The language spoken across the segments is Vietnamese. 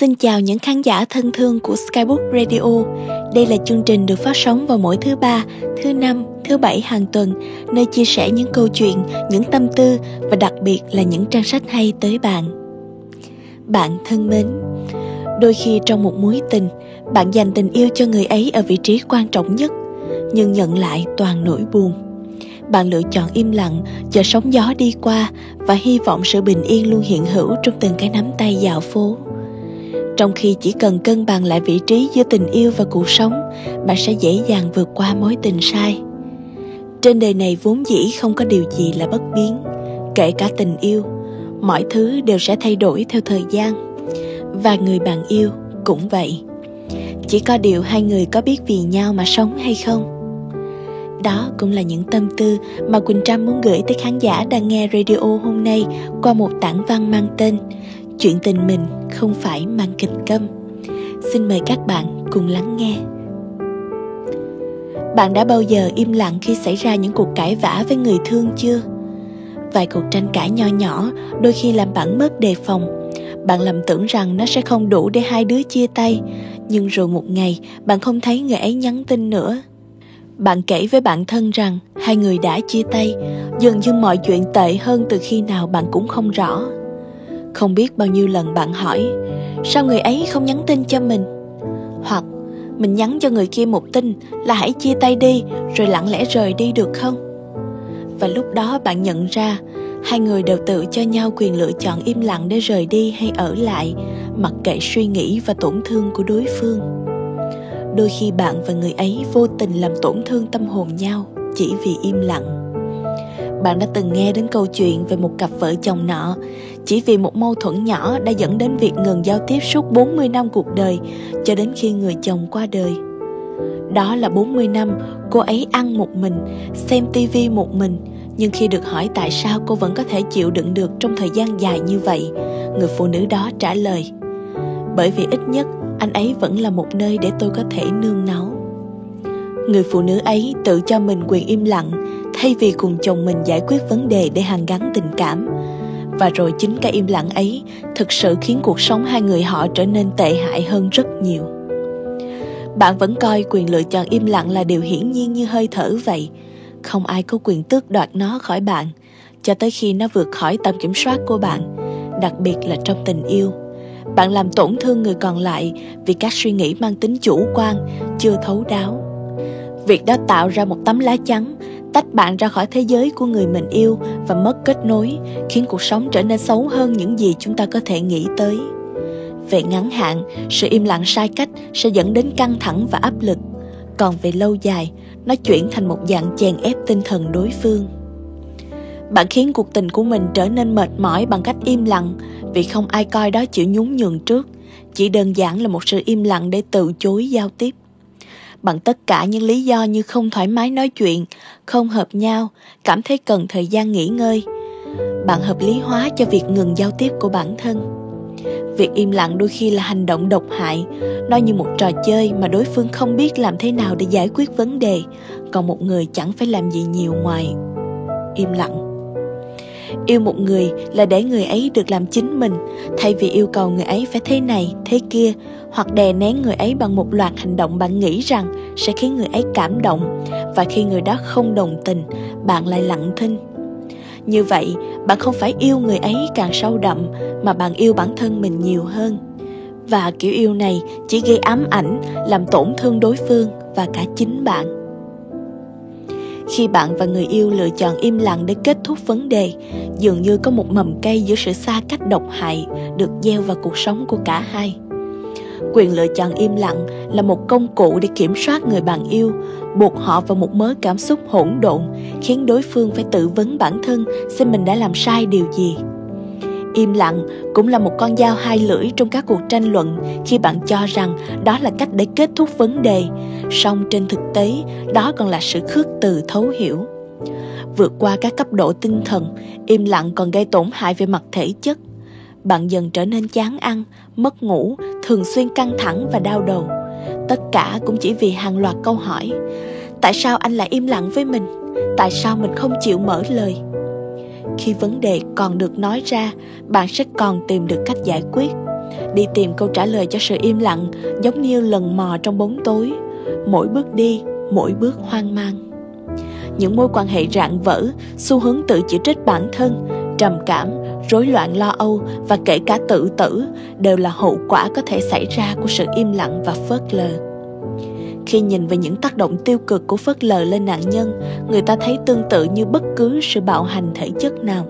Xin chào những khán giả thân thương của Skybook Radio. Đây là chương trình được phát sóng vào mỗi thứ ba, thứ năm, thứ bảy hàng tuần, nơi chia sẻ những câu chuyện, những tâm tư và đặc biệt là những trang sách hay tới bạn. Bạn thân mến, đôi khi trong một mối tình, bạn dành tình yêu cho người ấy ở vị trí quan trọng nhất, nhưng nhận lại toàn nỗi buồn. Bạn lựa chọn im lặng, chờ sóng gió đi qua và hy vọng sự bình yên luôn hiện hữu trong từng cái nắm tay dạo phố trong khi chỉ cần cân bằng lại vị trí giữa tình yêu và cuộc sống, bạn sẽ dễ dàng vượt qua mối tình sai. Trên đời này vốn dĩ không có điều gì là bất biến. Kể cả tình yêu, mọi thứ đều sẽ thay đổi theo thời gian. Và người bạn yêu cũng vậy. Chỉ có điều hai người có biết vì nhau mà sống hay không? Đó cũng là những tâm tư mà Quỳnh Trâm muốn gửi tới khán giả đang nghe radio hôm nay qua một tản văn mang tên chuyện tình mình không phải mang kịch câm. Xin mời các bạn cùng lắng nghe. Bạn đã bao giờ im lặng khi xảy ra những cuộc cãi vã với người thương chưa? Vài cuộc tranh cãi nho nhỏ đôi khi làm bạn mất đề phòng. Bạn lầm tưởng rằng nó sẽ không đủ để hai đứa chia tay, nhưng rồi một ngày bạn không thấy người ấy nhắn tin nữa. Bạn kể với bạn thân rằng hai người đã chia tay, dường như mọi chuyện tệ hơn từ khi nào bạn cũng không rõ không biết bao nhiêu lần bạn hỏi, sao người ấy không nhắn tin cho mình? Hoặc, mình nhắn cho người kia một tin là hãy chia tay đi, rồi lặng lẽ rời đi được không? Và lúc đó bạn nhận ra hai người đều tự cho nhau quyền lựa chọn im lặng để rời đi hay ở lại, mặc kệ suy nghĩ và tổn thương của đối phương. Đôi khi bạn và người ấy vô tình làm tổn thương tâm hồn nhau chỉ vì im lặng bạn đã từng nghe đến câu chuyện về một cặp vợ chồng nọ chỉ vì một mâu thuẫn nhỏ đã dẫn đến việc ngừng giao tiếp suốt 40 năm cuộc đời cho đến khi người chồng qua đời. Đó là 40 năm cô ấy ăn một mình, xem tivi một mình, nhưng khi được hỏi tại sao cô vẫn có thể chịu đựng được trong thời gian dài như vậy, người phụ nữ đó trả lời: "Bởi vì ít nhất anh ấy vẫn là một nơi để tôi có thể nương náu." Người phụ nữ ấy tự cho mình quyền im lặng thay vì cùng chồng mình giải quyết vấn đề để hàn gắn tình cảm. Và rồi chính cái im lặng ấy thực sự khiến cuộc sống hai người họ trở nên tệ hại hơn rất nhiều. Bạn vẫn coi quyền lựa chọn im lặng là điều hiển nhiên như hơi thở vậy. Không ai có quyền tước đoạt nó khỏi bạn, cho tới khi nó vượt khỏi tầm kiểm soát của bạn, đặc biệt là trong tình yêu. Bạn làm tổn thương người còn lại vì các suy nghĩ mang tính chủ quan, chưa thấu đáo. Việc đó tạo ra một tấm lá chắn tách bạn ra khỏi thế giới của người mình yêu và mất kết nối, khiến cuộc sống trở nên xấu hơn những gì chúng ta có thể nghĩ tới. Về ngắn hạn, sự im lặng sai cách sẽ dẫn đến căng thẳng và áp lực. Còn về lâu dài, nó chuyển thành một dạng chèn ép tinh thần đối phương. Bạn khiến cuộc tình của mình trở nên mệt mỏi bằng cách im lặng, vì không ai coi đó chịu nhún nhường trước. Chỉ đơn giản là một sự im lặng để từ chối giao tiếp bằng tất cả những lý do như không thoải mái nói chuyện, không hợp nhau, cảm thấy cần thời gian nghỉ ngơi. Bạn hợp lý hóa cho việc ngừng giao tiếp của bản thân. Việc im lặng đôi khi là hành động độc hại, nó như một trò chơi mà đối phương không biết làm thế nào để giải quyết vấn đề, còn một người chẳng phải làm gì nhiều ngoài im lặng yêu một người là để người ấy được làm chính mình thay vì yêu cầu người ấy phải thế này thế kia hoặc đè nén người ấy bằng một loạt hành động bạn nghĩ rằng sẽ khiến người ấy cảm động. Và khi người đó không đồng tình, bạn lại lặng thinh. Như vậy, bạn không phải yêu người ấy càng sâu đậm, mà bạn yêu bản thân mình nhiều hơn. Và kiểu yêu này chỉ gây ám ảnh, làm tổn thương đối phương và cả chính bạn. Khi bạn và người yêu lựa chọn im lặng để kết thúc vấn đề, dường như có một mầm cây giữa sự xa cách độc hại được gieo vào cuộc sống của cả hai quyền lựa chọn im lặng là một công cụ để kiểm soát người bạn yêu, buộc họ vào một mớ cảm xúc hỗn độn, khiến đối phương phải tự vấn bản thân xem mình đã làm sai điều gì. Im lặng cũng là một con dao hai lưỡi trong các cuộc tranh luận khi bạn cho rằng đó là cách để kết thúc vấn đề, song trên thực tế, đó còn là sự khước từ thấu hiểu. Vượt qua các cấp độ tinh thần, im lặng còn gây tổn hại về mặt thể chất bạn dần trở nên chán ăn, mất ngủ, thường xuyên căng thẳng và đau đầu. Tất cả cũng chỉ vì hàng loạt câu hỏi, tại sao anh lại im lặng với mình? Tại sao mình không chịu mở lời? Khi vấn đề còn được nói ra, bạn sẽ còn tìm được cách giải quyết. Đi tìm câu trả lời cho sự im lặng giống như lần mò trong bóng tối. Mỗi bước đi, mỗi bước hoang mang. Những mối quan hệ rạn vỡ, xu hướng tự chỉ trích bản thân trầm cảm, rối loạn lo âu và kể cả tự tử đều là hậu quả có thể xảy ra của sự im lặng và phớt lờ. Khi nhìn về những tác động tiêu cực của phớt lờ lên nạn nhân, người ta thấy tương tự như bất cứ sự bạo hành thể chất nào.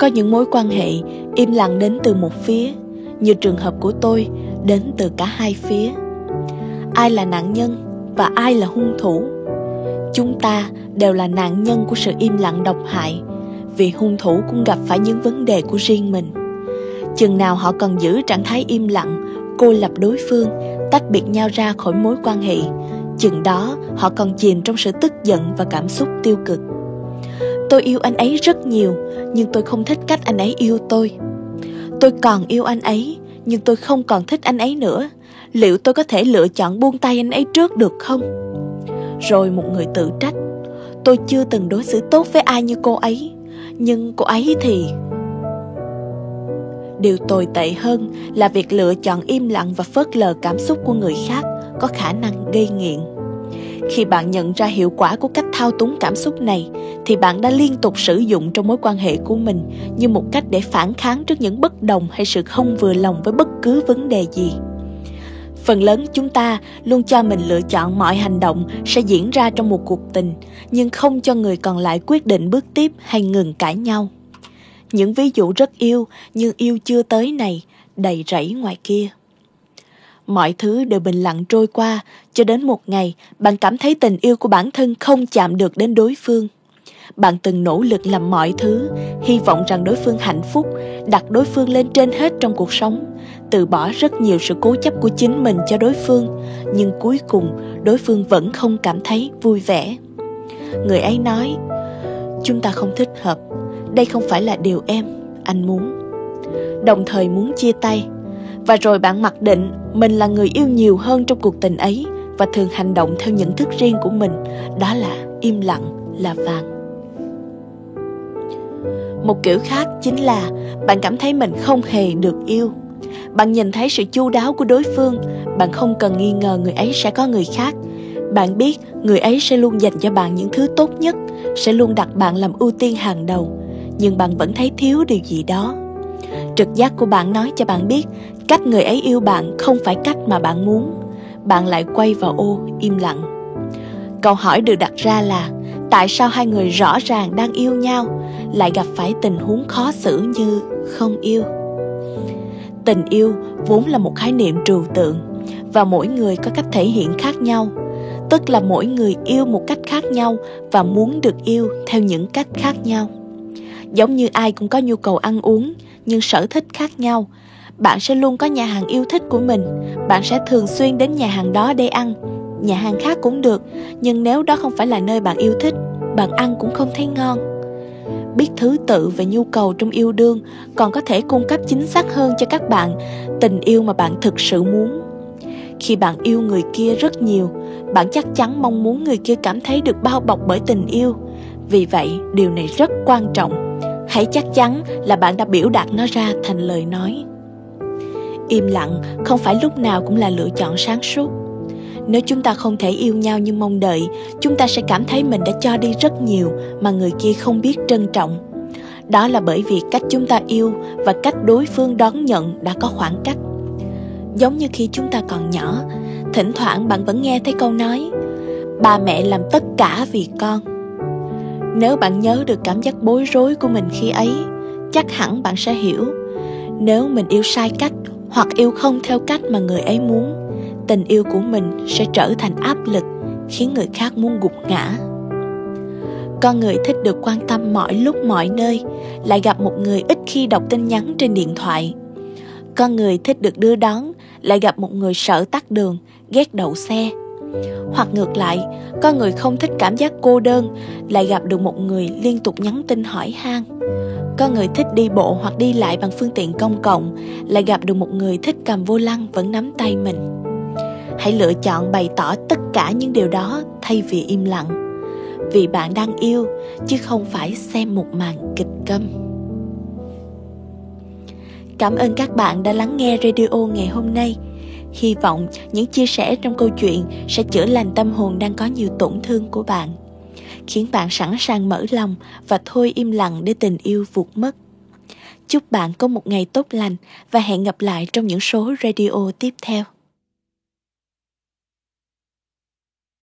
Có những mối quan hệ im lặng đến từ một phía, như trường hợp của tôi, đến từ cả hai phía. Ai là nạn nhân và ai là hung thủ? Chúng ta đều là nạn nhân của sự im lặng độc hại vì hung thủ cũng gặp phải những vấn đề của riêng mình. Chừng nào họ còn giữ trạng thái im lặng, cô lập đối phương, tách biệt nhau ra khỏi mối quan hệ, chừng đó họ còn chìm trong sự tức giận và cảm xúc tiêu cực. Tôi yêu anh ấy rất nhiều, nhưng tôi không thích cách anh ấy yêu tôi. Tôi còn yêu anh ấy, nhưng tôi không còn thích anh ấy nữa. Liệu tôi có thể lựa chọn buông tay anh ấy trước được không? Rồi một người tự trách. Tôi chưa từng đối xử tốt với ai như cô ấy nhưng cô ấy thì điều tồi tệ hơn là việc lựa chọn im lặng và phớt lờ cảm xúc của người khác có khả năng gây nghiện. Khi bạn nhận ra hiệu quả của cách thao túng cảm xúc này, thì bạn đã liên tục sử dụng trong mối quan hệ của mình như một cách để phản kháng trước những bất đồng hay sự không vừa lòng với bất cứ vấn đề gì phần lớn chúng ta luôn cho mình lựa chọn mọi hành động sẽ diễn ra trong một cuộc tình, nhưng không cho người còn lại quyết định bước tiếp hay ngừng cãi nhau. Những ví dụ rất yêu, nhưng yêu chưa tới này, đầy rẫy ngoài kia. Mọi thứ đều bình lặng trôi qua, cho đến một ngày, bạn cảm thấy tình yêu của bản thân không chạm được đến đối phương. Bạn từng nỗ lực làm mọi thứ, hy vọng rằng đối phương hạnh phúc, đặt đối phương lên trên hết trong cuộc sống từ bỏ rất nhiều sự cố chấp của chính mình cho đối phương, nhưng cuối cùng đối phương vẫn không cảm thấy vui vẻ. Người ấy nói, chúng ta không thích hợp, đây không phải là điều em, anh muốn. Đồng thời muốn chia tay. Và rồi bạn mặc định mình là người yêu nhiều hơn trong cuộc tình ấy và thường hành động theo nhận thức riêng của mình, đó là im lặng là vàng. Một kiểu khác chính là bạn cảm thấy mình không hề được yêu bạn nhìn thấy sự chu đáo của đối phương, bạn không cần nghi ngờ người ấy sẽ có người khác. Bạn biết người ấy sẽ luôn dành cho bạn những thứ tốt nhất, sẽ luôn đặt bạn làm ưu tiên hàng đầu, nhưng bạn vẫn thấy thiếu điều gì đó. Trực giác của bạn nói cho bạn biết cách người ấy yêu bạn không phải cách mà bạn muốn. Bạn lại quay vào ô, im lặng. Câu hỏi được đặt ra là, tại sao hai người rõ ràng đang yêu nhau, lại gặp phải tình huống khó xử như không yêu? Tình yêu vốn là một khái niệm trừu tượng và mỗi người có cách thể hiện khác nhau. Tức là mỗi người yêu một cách khác nhau và muốn được yêu theo những cách khác nhau. Giống như ai cũng có nhu cầu ăn uống, nhưng sở thích khác nhau. Bạn sẽ luôn có nhà hàng yêu thích của mình. Bạn sẽ thường xuyên đến nhà hàng đó để ăn. Nhà hàng khác cũng được, nhưng nếu đó không phải là nơi bạn yêu thích, bạn ăn cũng không thấy ngon biết thứ tự về nhu cầu trong yêu đương, còn có thể cung cấp chính xác hơn cho các bạn tình yêu mà bạn thực sự muốn. Khi bạn yêu người kia rất nhiều, bạn chắc chắn mong muốn người kia cảm thấy được bao bọc bởi tình yêu. Vì vậy, điều này rất quan trọng. Hãy chắc chắn là bạn đã biểu đạt nó ra thành lời nói. Im lặng không phải lúc nào cũng là lựa chọn sáng suốt nếu chúng ta không thể yêu nhau như mong đợi, chúng ta sẽ cảm thấy mình đã cho đi rất nhiều mà người kia không biết trân trọng. Đó là bởi vì cách chúng ta yêu và cách đối phương đón nhận đã có khoảng cách. Giống như khi chúng ta còn nhỏ, thỉnh thoảng bạn vẫn nghe thấy câu nói, ba mẹ làm tất cả vì con. Nếu bạn nhớ được cảm giác bối rối của mình khi ấy, chắc hẳn bạn sẽ hiểu, nếu mình yêu sai cách hoặc yêu không theo cách mà người ấy muốn tình yêu của mình sẽ trở thành áp lực, khiến người khác muốn gục ngã. Con người thích được quan tâm mọi lúc mọi nơi, lại gặp một người ít khi đọc tin nhắn trên điện thoại. Con người thích được đưa đón, lại gặp một người sợ tắt đường, ghét đậu xe. Hoặc ngược lại, con người không thích cảm giác cô đơn, lại gặp được một người liên tục nhắn tin hỏi han. Con người thích đi bộ hoặc đi lại bằng phương tiện công cộng, lại gặp được một người thích cầm vô lăng vẫn nắm tay mình hãy lựa chọn bày tỏ tất cả những điều đó thay vì im lặng vì bạn đang yêu chứ không phải xem một màn kịch câm Cảm ơn các bạn đã lắng nghe radio ngày hôm nay. Hy vọng những chia sẻ trong câu chuyện sẽ chữa lành tâm hồn đang có nhiều tổn thương của bạn, khiến bạn sẵn sàng mở lòng và thôi im lặng để tình yêu vụt mất. Chúc bạn có một ngày tốt lành và hẹn gặp lại trong những số radio tiếp theo.